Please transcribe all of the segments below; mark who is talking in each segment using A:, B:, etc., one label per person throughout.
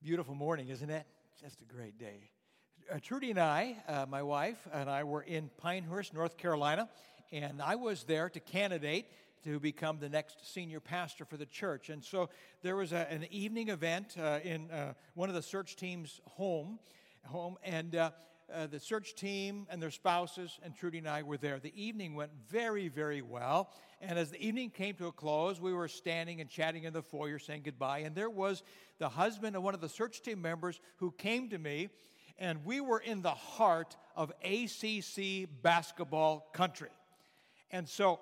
A: Beautiful morning, isn't it? Just a great day. Uh, Trudy and I, uh, my wife and I, were in Pinehurst, North Carolina, and I was there to candidate to become the next senior pastor for the church. And so there was a, an evening event uh, in uh, one of the search team's home, home, and uh, the search team and their spouses and Trudy and I were there. The evening went very, very well. And as the evening came to a close, we were standing and chatting in the foyer saying goodbye. And there was the husband of one of the search team members who came to me, and we were in the heart of ACC basketball country. And so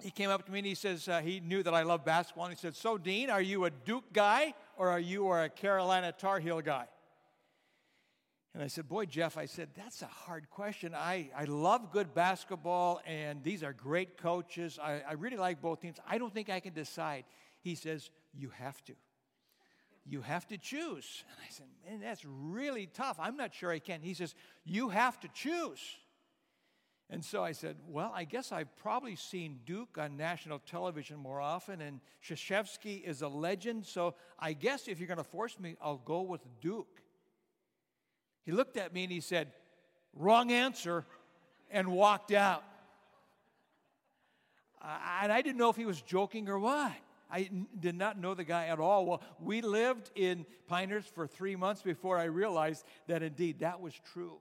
A: he came up to me and he says, uh, he knew that I love basketball. And he said, So, Dean, are you a Duke guy or are you a Carolina Tar Heel guy? And I said, Boy, Jeff, I said, that's a hard question. I, I love good basketball, and these are great coaches. I, I really like both teams. I don't think I can decide. He says, You have to. You have to choose. And I said, Man, that's really tough. I'm not sure I can. He says, You have to choose. And so I said, Well, I guess I've probably seen Duke on national television more often, and Krzyzewski is a legend. So I guess if you're going to force me, I'll go with Duke. He looked at me and he said, Wrong answer, and walked out. and I didn't know if he was joking or what. I did not know the guy at all. Well, we lived in Pinehurst for three months before I realized that indeed that was true.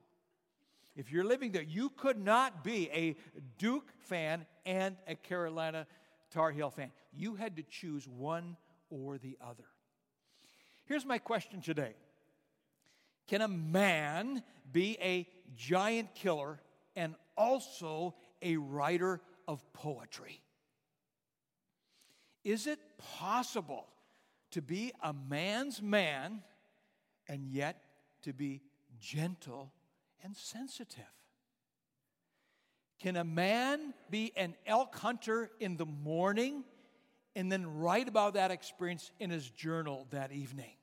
A: If you're living there, you could not be a Duke fan and a Carolina Tar Heel fan. You had to choose one or the other. Here's my question today can a man be a giant killer and also a writer of poetry? Is it possible to be a man's man and yet to be gentle and sensitive? Can a man be an elk hunter in the morning and then write about that experience in his journal that evening?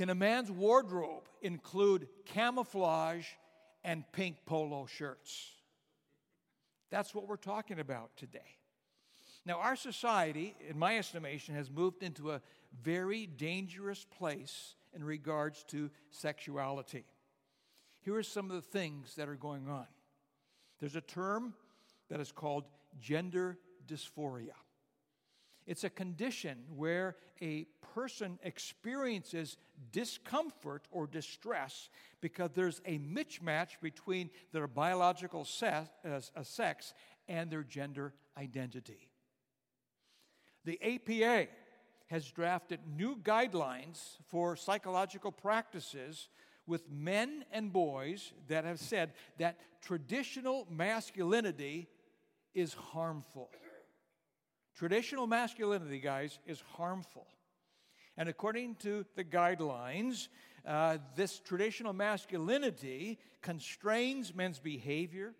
A: Can a man's wardrobe include camouflage and pink polo shirts? That's what we're talking about today. Now, our society, in my estimation, has moved into a very dangerous place in regards to sexuality. Here are some of the things that are going on. There's a term that is called gender dysphoria. It's a condition where a person experiences discomfort or distress because there's a mismatch between their biological sex, uh, and their gender identity. The APA has drafted new guidelines for psychological practices with men and boys that have said that traditional masculinity is harmful. Traditional masculinity, guys, is harmful. And according to the guidelines, uh, this traditional masculinity constrains men's behavior,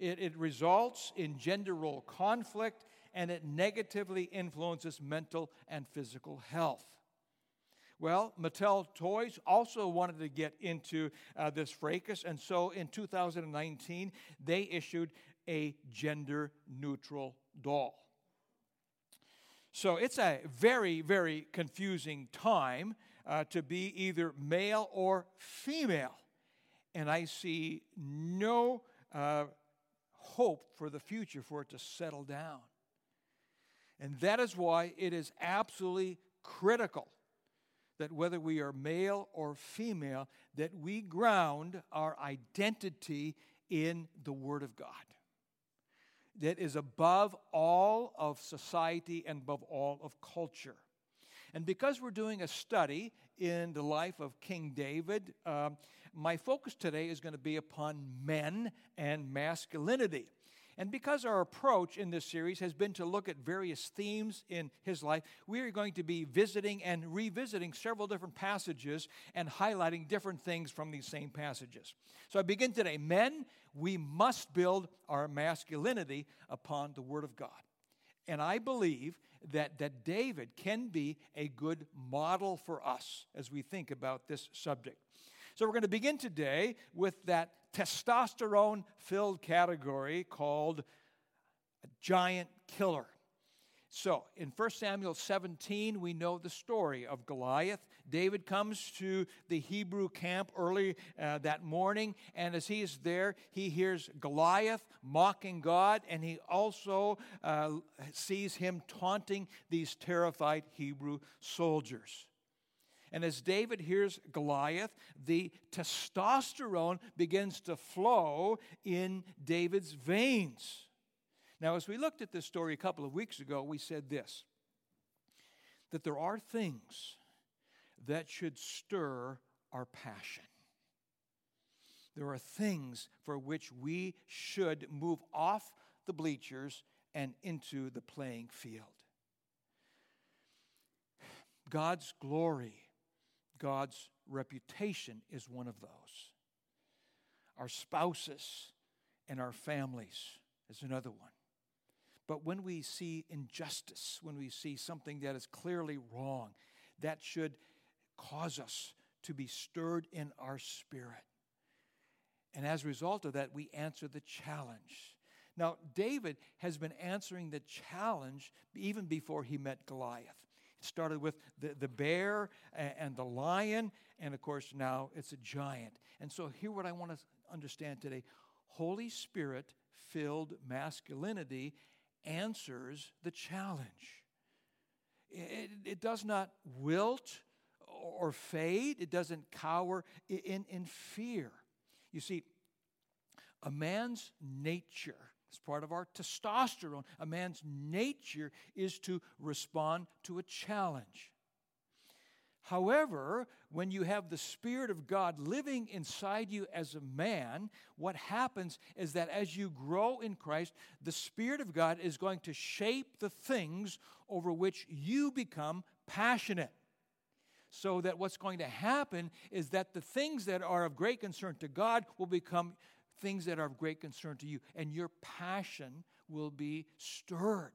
A: it, it results in gender role conflict, and it negatively influences mental and physical health. Well, Mattel Toys also wanted to get into uh, this fracas, and so in 2019, they issued a gender neutral doll. So it's a very, very confusing time uh, to be either male or female. And I see no uh, hope for the future for it to settle down. And that is why it is absolutely critical that whether we are male or female, that we ground our identity in the Word of God that is above all of society and above all of culture. And because we're doing a study in the life of King David, um, my focus today is going to be upon men and masculinity. And because our approach in this series has been to look at various themes in his life, we are going to be visiting and revisiting several different passages and highlighting different things from these same passages. So I begin today. Men, we must build our masculinity upon the Word of God. And I believe that, that David can be a good model for us as we think about this subject. So we're going to begin today with that testosterone filled category called a giant killer. So, in 1 Samuel 17, we know the story of Goliath. David comes to the Hebrew camp early uh, that morning, and as he is there, he hears Goliath mocking God, and he also uh, sees him taunting these terrified Hebrew soldiers. And as David hears Goliath, the testosterone begins to flow in David's veins. Now, as we looked at this story a couple of weeks ago, we said this that there are things that should stir our passion. There are things for which we should move off the bleachers and into the playing field. God's glory, God's reputation is one of those. Our spouses and our families is another one. But when we see injustice, when we see something that is clearly wrong, that should cause us to be stirred in our spirit. And as a result of that, we answer the challenge. Now, David has been answering the challenge even before he met Goliath. It started with the, the bear and the lion, and of course, now it's a giant. And so, here, what I want to understand today Holy Spirit filled masculinity answers the challenge. It, it does not wilt or fade, it doesn't cower in, in fear. You see, a man's nature, as part of our testosterone, a man's nature is to respond to a challenge. However, when you have the Spirit of God living inside you as a man, what happens is that as you grow in Christ, the Spirit of God is going to shape the things over which you become passionate. So that what's going to happen is that the things that are of great concern to God will become things that are of great concern to you, and your passion will be stirred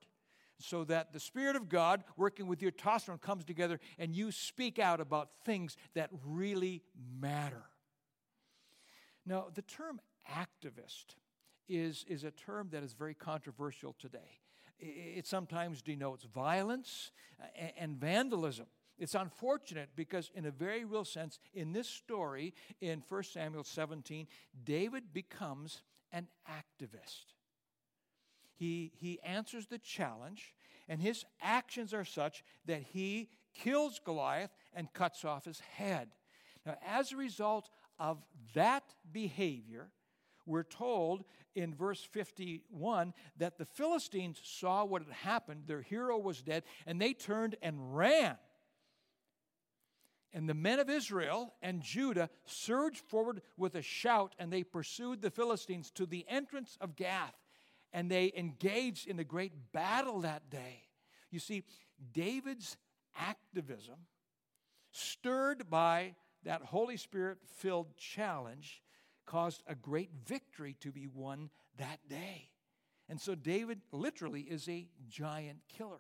A: so that the Spirit of God working with your testosterone comes together and you speak out about things that really matter. Now, the term activist is, is a term that is very controversial today. It sometimes denotes violence and vandalism. It's unfortunate because, in a very real sense, in this story in 1 Samuel 17, David becomes an activist. He, he answers the challenge, and his actions are such that he kills Goliath and cuts off his head. Now, as a result of that behavior, we're told in verse 51 that the Philistines saw what had happened. Their hero was dead, and they turned and ran. And the men of Israel and Judah surged forward with a shout, and they pursued the Philistines to the entrance of Gath and they engaged in a great battle that day. You see, David's activism, stirred by that Holy Spirit filled challenge, caused a great victory to be won that day. And so David literally is a giant killer.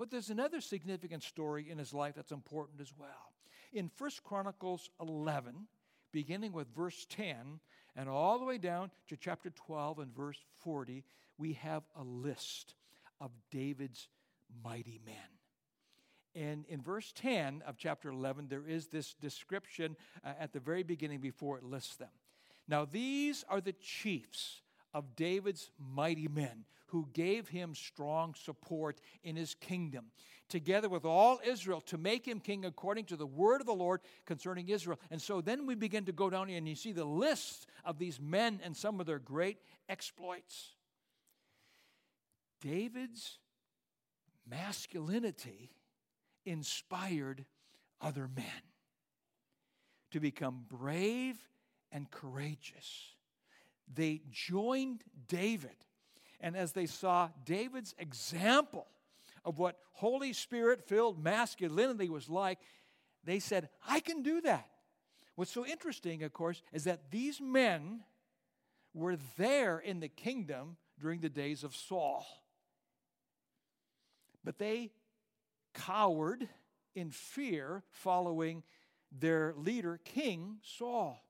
A: But there's another significant story in his life that's important as well. In 1 Chronicles 11, beginning with verse 10, and all the way down to chapter 12 and verse 40, we have a list of David's mighty men. And in verse 10 of chapter 11, there is this description uh, at the very beginning before it lists them. Now, these are the chiefs of David's mighty men who gave him strong support in his kingdom, together with all Israel, to make him king according to the word of the Lord concerning Israel. And so then we begin to go down here and you see the list of these men and some of their great exploits. David's masculinity inspired other men to become brave and courageous. They joined David and as they saw David's example of what Holy Spirit filled masculinity was like, they said, I can do that. What's so interesting, of course, is that these men were there in the kingdom during the days of Saul. But they cowered in fear following their leader, King Saul.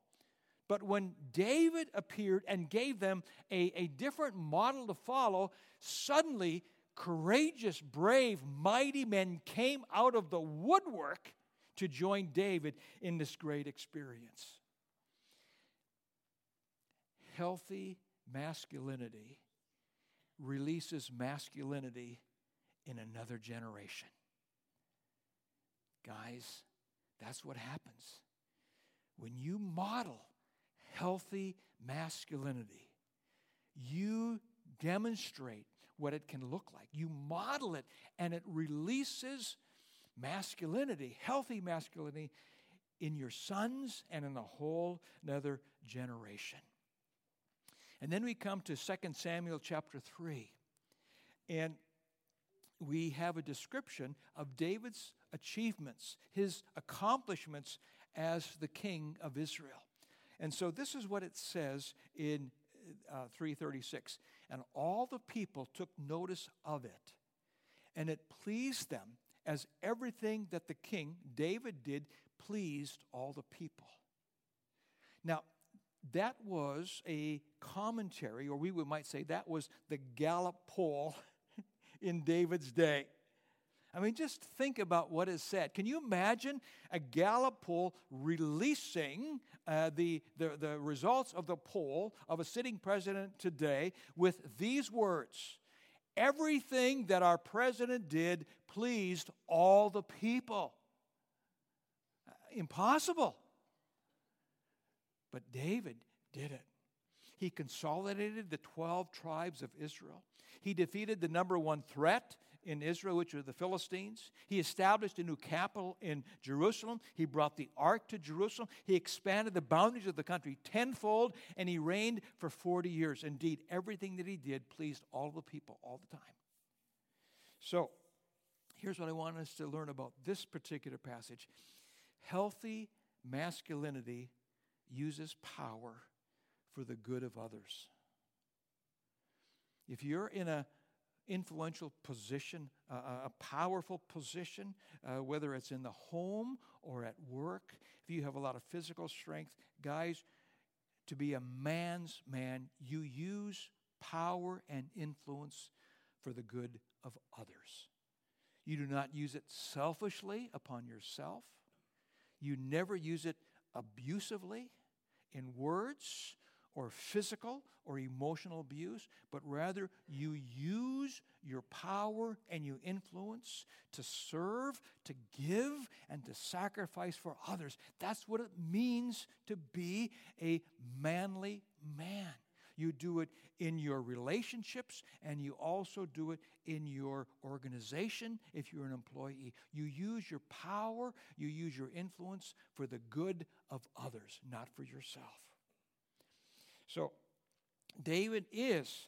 A: But when David appeared and gave them a, a different model to follow, suddenly courageous, brave, mighty men came out of the woodwork to join David in this great experience. Healthy masculinity releases masculinity in another generation. Guys, that's what happens. When you model healthy masculinity, you demonstrate what it can look like. You model it, and it releases masculinity, healthy masculinity, in your sons and in a whole another generation. And then we come to 2 Samuel chapter 3. And we have a description of David's achievements, his accomplishments as the king of Israel. And so this is what it says in uh, 336. And all the people took notice of it, and it pleased them as everything that the king, David, did pleased all the people. Now, that was a commentary, or we might say that was the Gallup poll in David's day. I mean, just think about what is said. Can you imagine a Gallup poll releasing uh, the, the, the results of the poll of a sitting president today with these words Everything that our president did pleased all the people? Uh, impossible. But David did it. He consolidated the 12 tribes of Israel. He defeated the number one threat in Israel, which were the Philistines. He established a new capital in Jerusalem. He brought the ark to Jerusalem. He expanded the boundaries of the country tenfold, and he reigned for 40 years. Indeed, everything that he did pleased all the people all the time. So, here's what I want us to learn about this particular passage healthy masculinity uses power for the good of others. If you're in a influential position, uh, a powerful position, uh, whether it's in the home or at work, if you have a lot of physical strength, guys, to be a man's man, you use power and influence for the good of others. You do not use it selfishly upon yourself. You never use it abusively in words or physical or emotional abuse, but rather you use your power and your influence to serve, to give, and to sacrifice for others. That's what it means to be a manly man. You do it in your relationships, and you also do it in your organization if you're an employee. You use your power, you use your influence for the good of others, not for yourself. So, David is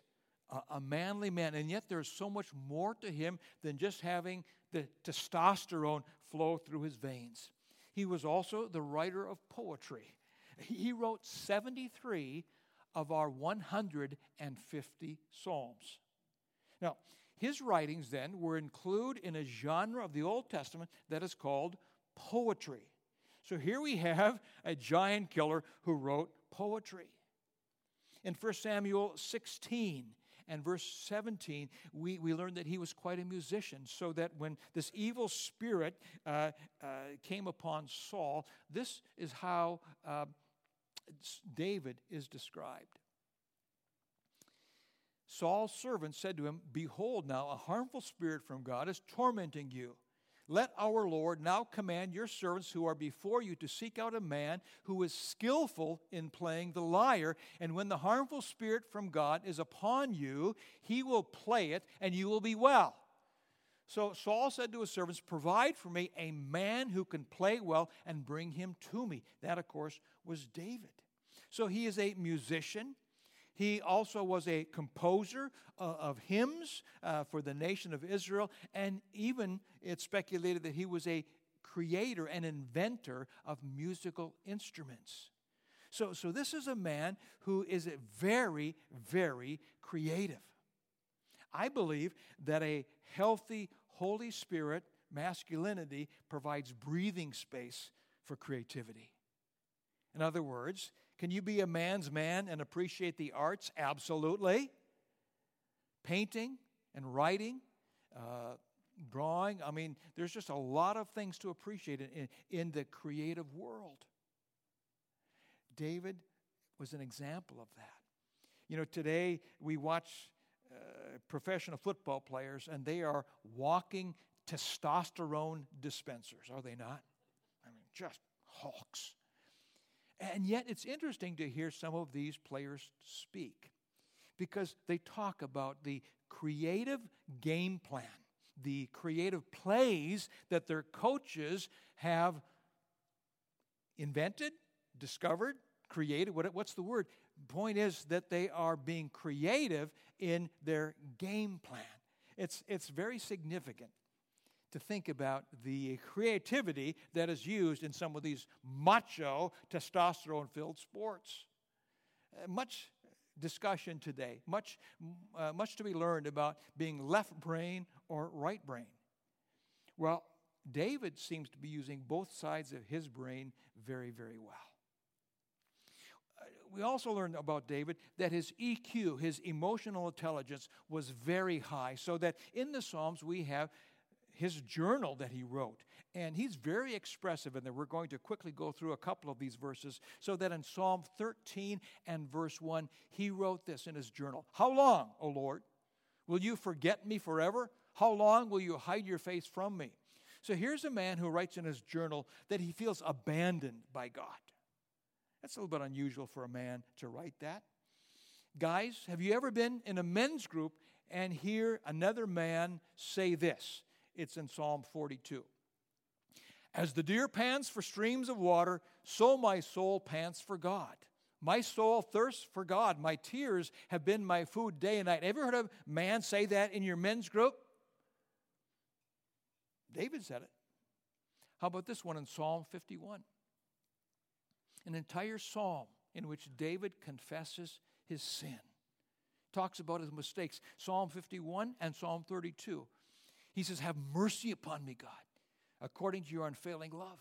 A: a, a, manly man, and yet there's so much more to him than just having the testosterone flow through his veins. He was also the writer of poetry. He wrote 73 of our 150 Psalms. Now, his writings then were included in a genre of the Old Testament that is called poetry. So here we have a giant killer who wrote poetry. In 1 Samuel 16 and verse 17, we, we learn that he was quite a musician, so that when this evil spirit uh, uh, came upon Saul, this is how uh, David is described. Saul's servant said to him, Behold, now a harmful spirit from God is tormenting you. Let our Lord now command your servants who are before you to seek out a man who is skillful in playing the lyre, and when the harmful spirit from God is upon you, he will play it, and you will be well. So Saul said to his servants, Provide for me a man who can play well and bring him to me. That, of course, was David. So he is a musician. He also was a composer uh, of hymns uh, for the nation of Israel, and even it's speculated that he was a creator and inventor of musical instruments. So, so this is a man who is very, very creative. I believe that a healthy Holy Spirit masculinity provides breathing space for creativity. In other words, can you be a man's man and appreciate the arts? Absolutely. Painting and writing, uh, drawing. I mean, there's just a lot of things to appreciate in, in the creative world. David was an example of that. You know, today we watch uh, professional football players and they are walking testosterone dispensers, are they not? I mean, just hulks. And yet it's interesting to hear some of these players speak because they talk about the creative game plan, the creative plays that their coaches have invented, discovered, created. What, what's the word? Point is that they are being creative in their game plan. It's, it's very significant to think about the creativity that is used in some of these macho, testosterone filled sports. Uh, much discussion today, much, uh, much to be learned about being left brain or right brain. Well, David seems to be using both sides of his brain very, very well. Uh, we also learned about David that his EQ, his emotional intelligence, was very high, so that in the Psalms we have his journal that he wrote. And he's very expressive in there. We're going to quickly go through a couple of these verses so that in Psalm 13 and verse 1, he wrote this in his journal How long, O Lord, will you forget me forever? How long will you hide your face from me? So here's a man who writes in his journal that he feels abandoned by God. That's a little bit unusual for a man to write that. Guys, have you ever been in a men's group and hear another man say this? It's in Psalm 42. As the deer pants for streams of water, so my soul pants for God. My soul thirsts for God. My tears have been my food day and night. Ever heard a man say that in your men's group? David said it. How about this one in Psalm 51? An entire psalm in which David confesses his sin, talks about his mistakes. Psalm 51 and Psalm 32. He says, Have mercy upon me, God, according to your unfailing love.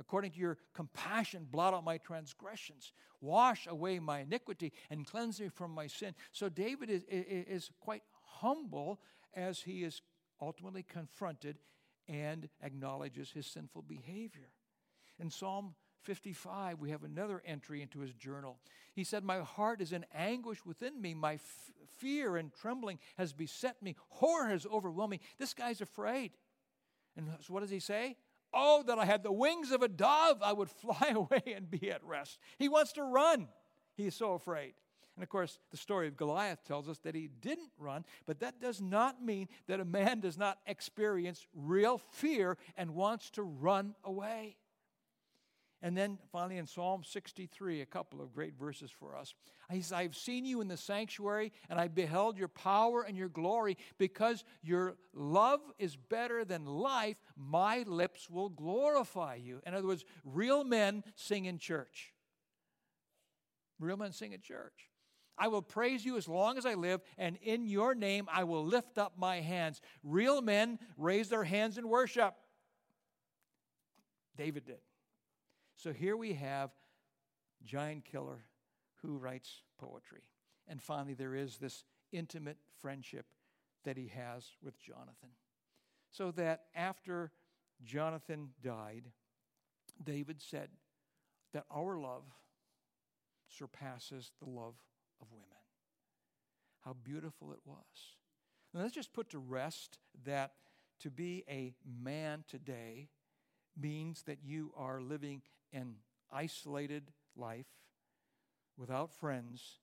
A: According to your compassion, blot out my transgressions, wash away my iniquity, and cleanse me from my sin. So David is, is quite humble as he is ultimately confronted and acknowledges his sinful behavior. In Psalm 55, we have another entry into his journal. He said, My heart is in anguish within me. My f- fear and trembling has beset me. Horror has overwhelmed me. This guy's afraid. And so what does he say? Oh, that I had the wings of a dove, I would fly away and be at rest. He wants to run. He is so afraid. And of course, the story of Goliath tells us that he didn't run, but that does not mean that a man does not experience real fear and wants to run away. And then finally in Psalm 63, a couple of great verses for us. He says, I've seen you in the sanctuary, and I beheld your power and your glory. Because your love is better than life, my lips will glorify you. In other words, real men sing in church. Real men sing in church. I will praise you as long as I live, and in your name I will lift up my hands. Real men raise their hands in worship. David did. So here we have giant killer who writes poetry. And finally, there is this intimate friendship that he has with Jonathan. So that after Jonathan died, David said that our love surpasses the love of women. How beautiful it was. Let's just put to rest that to be a man today means that you are living an isolated life without friends,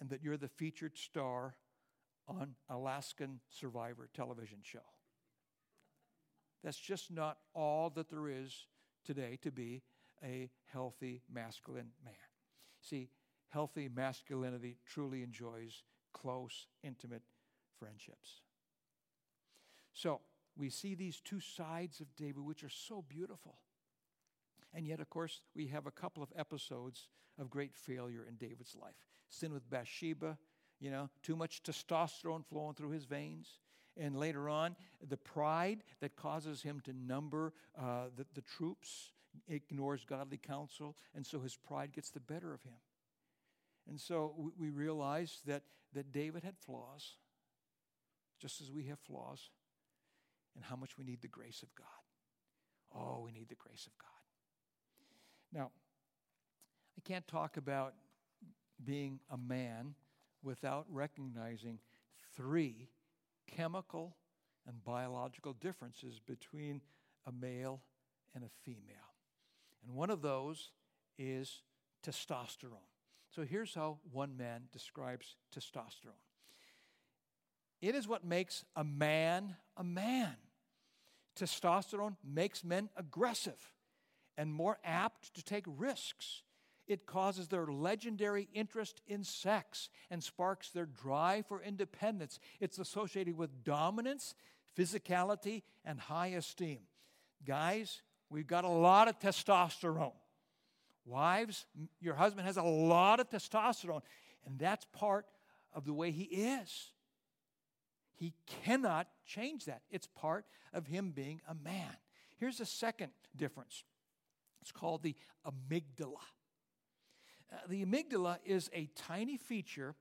A: and that you're the featured star on Alaskan Survivor television show. That's just not all that there is today to be a healthy masculine man. See, healthy masculinity truly enjoys close, intimate friendships. So, we see these two sides of David, which are so beautiful. And yet, of course, we have a couple of episodes of great failure in David's life. Sin with Bathsheba, you know, too much testosterone flowing through his veins. And later on, the pride that causes him to number uh, the, the troops ignores godly counsel, and so his pride gets the better of him. And so we, realize that, that David had flaws, just as we have flaws. and how much we need the grace of God. Oh, we need the grace of God. Now, I can't talk about being a man without recognizing three chemical and biological differences between a male and a female. And one of those is testosterone. So here's how one man describes testosterone it is what makes a man a man. Testosterone makes men aggressive and more apt to take risks. It causes their legendary interest in sex and sparks their drive for independence. It's associated with dominance, physicality, and high esteem. Guys, we've got a lot of testosterone. Wives, your husband has a lot of testosterone, and that's part of the way he is. He cannot change that. It's part of him being a man. Here's a second difference it's called the amygdala. Uh, the amygdala is a tiny feature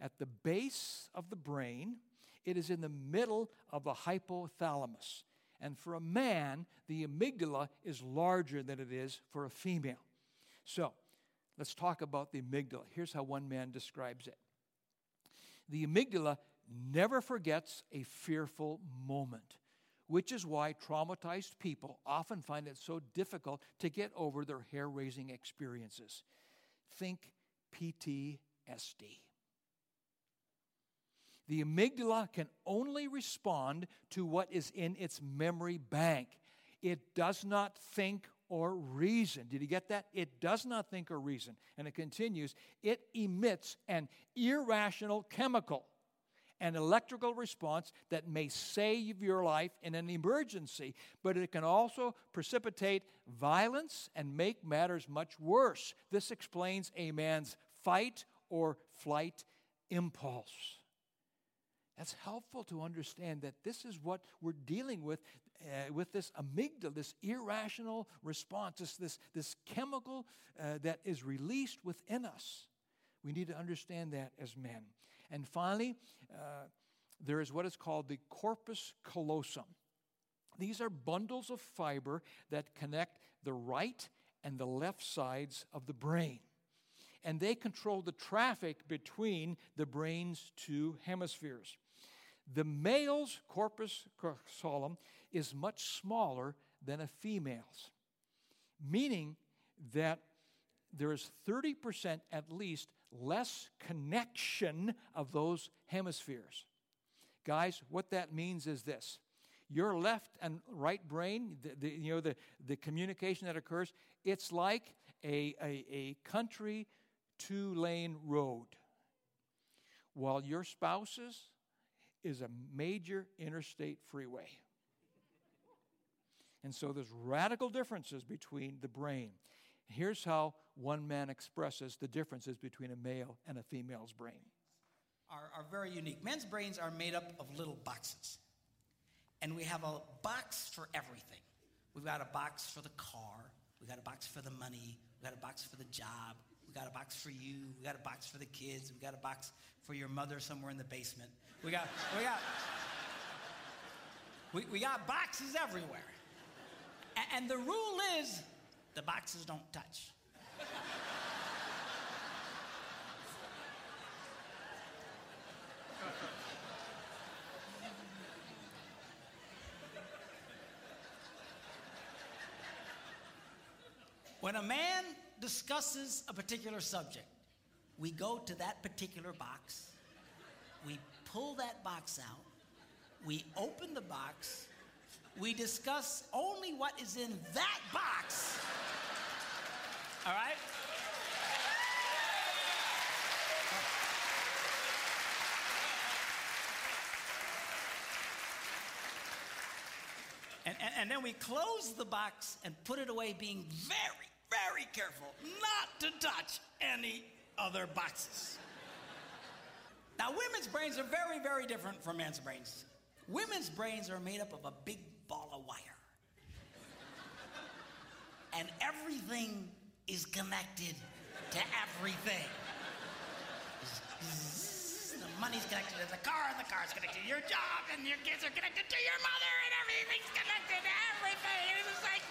A: at the base of the brain, it is in the middle of the hypothalamus. And for a man, the amygdala is larger than it is for a female. So, let's talk about the amygdala. Here's how one man describes it The amygdala never forgets a fearful moment, which is why traumatized people often find it so difficult to get over their hair raising experiences. Think PTSD. The amygdala can only respond to what is in its memory bank. It does not think or reason. Did you get that? It does not think or reason. And it continues it emits an irrational chemical an electrical response that may save your life in an emergency, but it can also precipitate violence and make matters much worse. This explains a man's fight or flight impulse. That's helpful to understand that this is what we're dealing with uh, with this amygdala, this irrational response, this, this, this chemical uh, that is released within us. We need to understand that as men. And finally, uh, there is what is called the corpus callosum. These are bundles of fiber that connect the right and the left sides of the brain. And they control the traffic between the brain's two hemispheres. The male's corpus callosum is much smaller than a female's, meaning that there is 30% at least less connection of those hemispheres. Guys, what that means is this your left and right brain, the, the, you know, the, the communication that occurs, it's like a, a, a country two lane road, while your spouse's is a major interstate freeway. And so there's radical differences between the brain. Here's how one man expresses the differences between a male and a female's brain.
B: Are, are very unique. Men's brains are made up of little boxes. And we have a box for everything. We've got a box for the car, We've got a box for the money, we got a box for the job, we got a box for you, we got a box for the kids, we got a box for your mother somewhere in the basement. We got, we got, we, we got boxes everywhere. And the rule is the boxes don't touch. When a man discusses a particular subject, we go to that particular box, we pull that box out, we open the box, we discuss only what is in that box. All right? And, and, and, then we close the box and put it away, being very, very careful not to touch any other boxes. Now, women's brains are very, very different from men's brains. Women's brains are made up of a big and everything is connected to everything. The money's connected to the car, and the car's connected to your job, and your kids are connected to your mother, and everything's connected to everything. And it was like.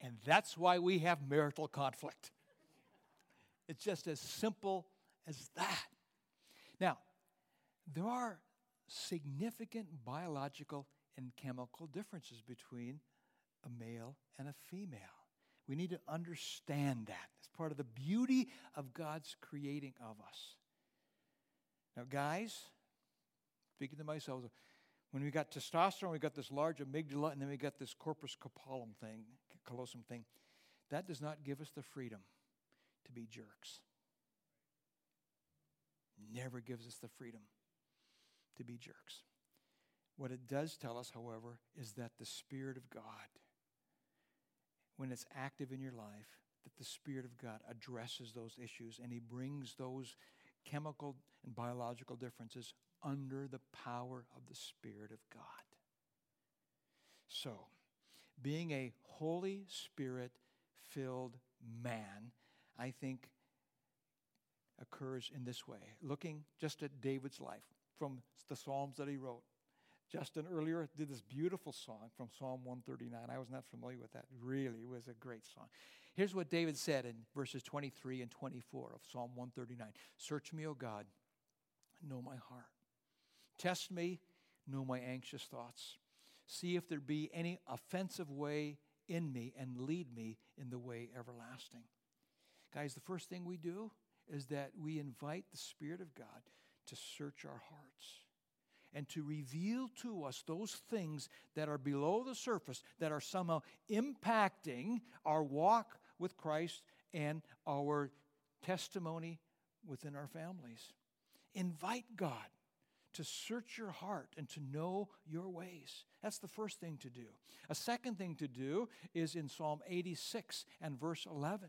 A: And that's why we have marital conflict. It's just as simple as that. Now, there are significant biological and chemical differences between a male and a female. We need to understand that. It's part of the beauty of God's creating of us. Now, guys, speaking to myself, when we got testosterone, we got this large amygdala, and then we got this corpus callosum thing, callosum thing. That does not give us the freedom to be jerks. Never gives us the freedom to be jerks. What it does tell us, however, is that the Spirit of God, when it's active in your life, that the Spirit of God addresses those issues and He brings those chemical and biological differences under the power of the Spirit of God. So, being a Holy Spirit filled man, I think occurs in this way. Looking just at David's life from the Psalms that he wrote. Justin earlier did this beautiful song from Psalm 139. I was not familiar with that. Really, it was a great song. Here's what David said in verses 23 and 24 of Psalm 139 Search me, O God, know my heart. Test me, know my anxious thoughts. See if there be any offensive way in me, and lead me in the way everlasting. Guys, the first thing we do is that we invite the Spirit of God to search our hearts and to reveal to us those things that are below the surface that are somehow impacting our walk with Christ and our testimony within our families. Invite God to search your heart and to know your ways. That's the first thing to do. A second thing to do is in Psalm 86 and verse 11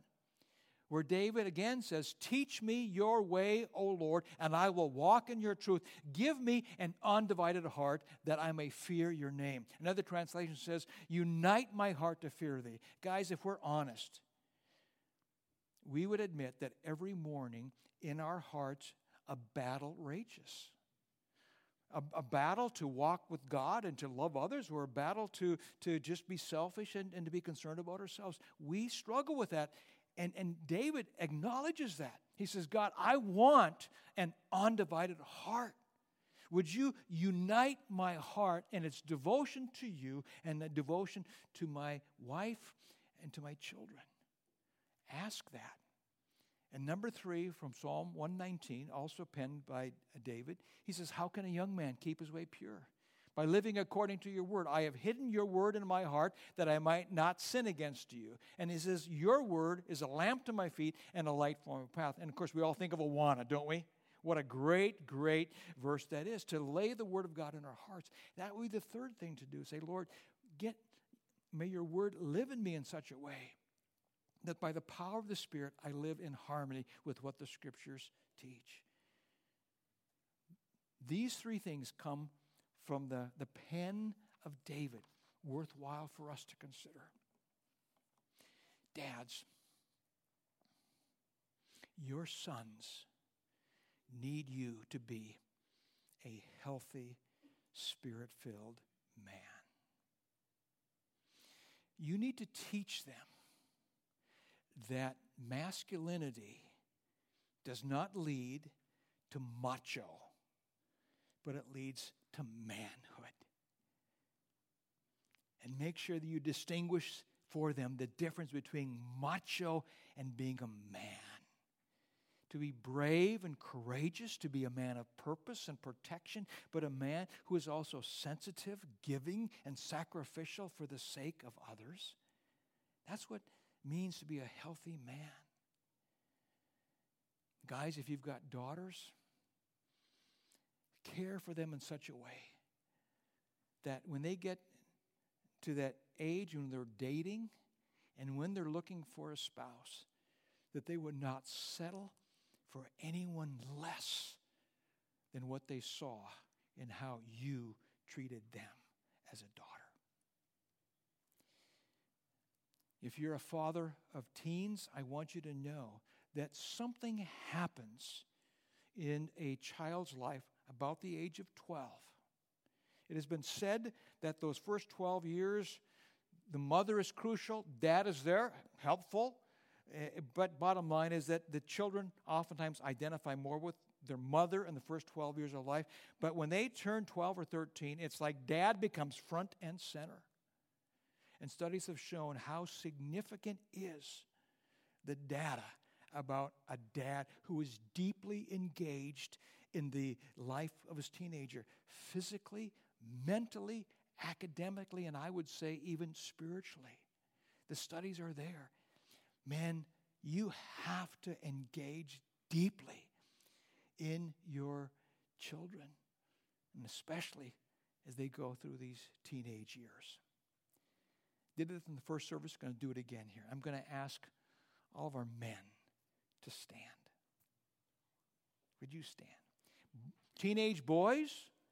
A: where David again says, Teach me your way, O Lord, and I will walk in your truth. Give me an undivided heart that I may fear your name. Another translation says, Unite my heart to fear thee. Guys, if we're honest, we would admit that every morning in our hearts, a battle rages. A, a, battle to walk with God and to love others, or a battle to, to just be selfish and, and to be concerned about ourselves. We struggle with that. And, and David acknowledges that. He says, God, I want an undivided heart. Would you unite my heart and its devotion to you and the devotion to my wife and to my children? Ask that. And number three from Psalm 119, also penned by David, he says, How can a young man keep his way pure? By living according to your word. I have hidden your word in my heart that I might not sin against you. And he says, Your word is a lamp to my feet and a light for my path. And of course, we all think of Awana, don't we? What a great, great verse that is to lay the word of God in our hearts. That would be the third thing to do. Say, Lord, get may your word live in me in such a way that by the power of the Spirit I live in harmony with what the scriptures teach. These three things come from the, the pen of David worthwhile for us to consider. Dads, your sons need you to be a healthy, spirit filled man. You need to teach them that masculinity does not lead to macho, but it leads to manhood. And make sure that you distinguish for them the difference between macho and being a man. To be brave and courageous, to be a man of purpose and protection, but a man who is also sensitive, giving, and sacrificial for the sake of others. That's what means to be a healthy man. Guys, if you've got daughters, care for them in such a way that when they get to that age when they're dating and when they're looking for a spouse, that they would not settle for anyone less than what they saw in how you treated them as a daughter. If you're a father of teens, I want you to know that something happens in a child's life about the age of 12. It has been said that those first 12 years, the mother is crucial, dad is there, helpful. Eh, but bottom line is that the children oftentimes identify more with their mother in the first 12 years of life. But when they turn 12 or 13, it's like dad becomes front and center. And studies have shown how significant is the data about a dad who is deeply engaged in the life of his teenager, physically, mentally, academically, and I would say even spiritually. The studies are there. Men, you have to engage deeply in your children, and especially as they go through these teenage years. Did it in the first service, going to do it again here. I'm going to ask all of our men to stand. Would you stand? Teenage boys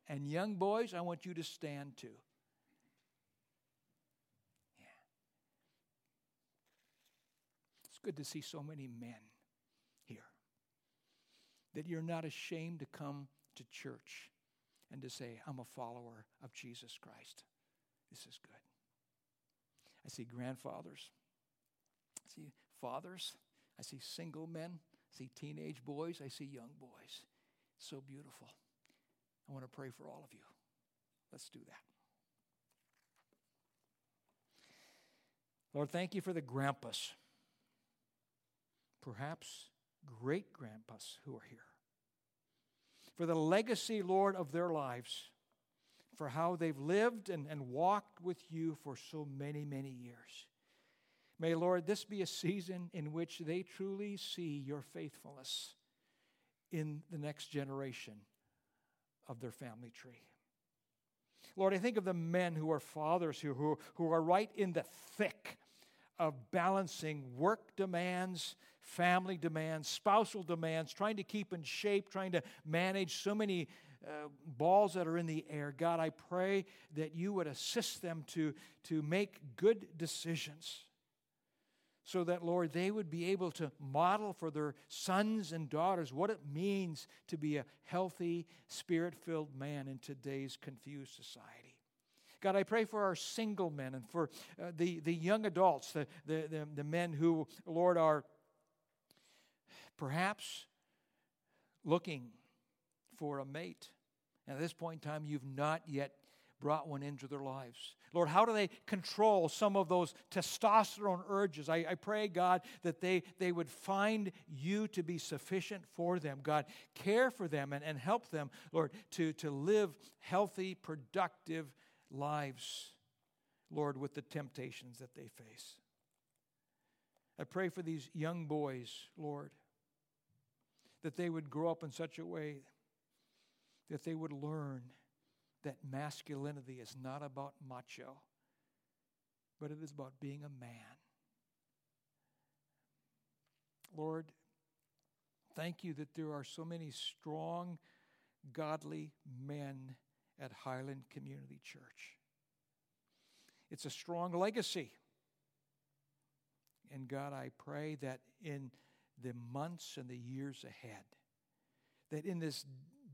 A: and young boys, I want you to stand too. Yeah. It's good to see so many men here. That you're not ashamed to come to church and to say, I'm a follower of Jesus Christ. This is good. I see grandfathers. I see fathers. I see single men. I see teenage boys. I see young boys. So beautiful. I want to pray for all of you. Let's do that. Lord, thank you for the grandpas, perhaps great grandpas who are here, for the legacy, Lord, of their lives, for how they've lived and, and walked with you for so many, many years. May, Lord, this be a season in which they truly see your faithfulness in the next generation of their family tree. Lord, I think of the men who are fathers who, who, who are right in the thick of balancing work demands, family demands, spousal demands, trying to keep in shape, trying to manage so many uh, balls that are in the air. God, I pray that you would assist them to, to make good decisions so that, Lord, they would be able to model for their sons and daughters what it means to be a healthy, spirit filled man in today's confused society. God, I pray for our single men and for uh, the, the young adults, the, the, the, the men who, Lord, are perhaps looking for a mate. And at this point in time, you've not yet brought one into their lives. Lord, how do they control some of those testosterone urges? I, I, pray, God, that they, they would find you to be sufficient for them. God, care for them and, and help them, Lord, to, to live healthy, productive lives, Lord, with the temptations that they face. I pray for these young boys, Lord, that they would grow up in such a way that they would learn that masculinity is not about macho, but it is about being a man. Lord, thank you that there are so many strong, godly men at Highland Community Church. It's a strong legacy. And God, I pray that in the months and the years ahead, that in this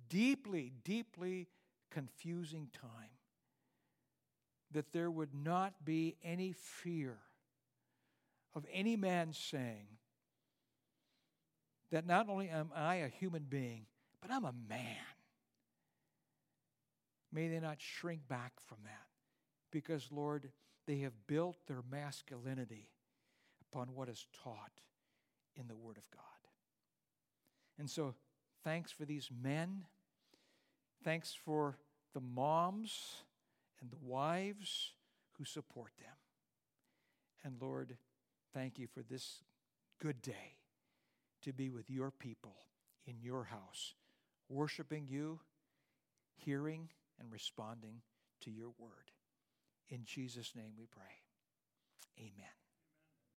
A: deeply, deeply confusing time, that there would not be any fear of any man saying that not only am I a human being, but I'm a man. May they not shrink back from that because, Lord, they have built their masculinity upon what is taught in the Word of God. And so, thanks for these men Thanks for the moms and the wives who support them. And Lord, thank you for this good day to be with your people in your house, worshiping you, hearing, and responding to your word. In Jesus' name we pray. Amen.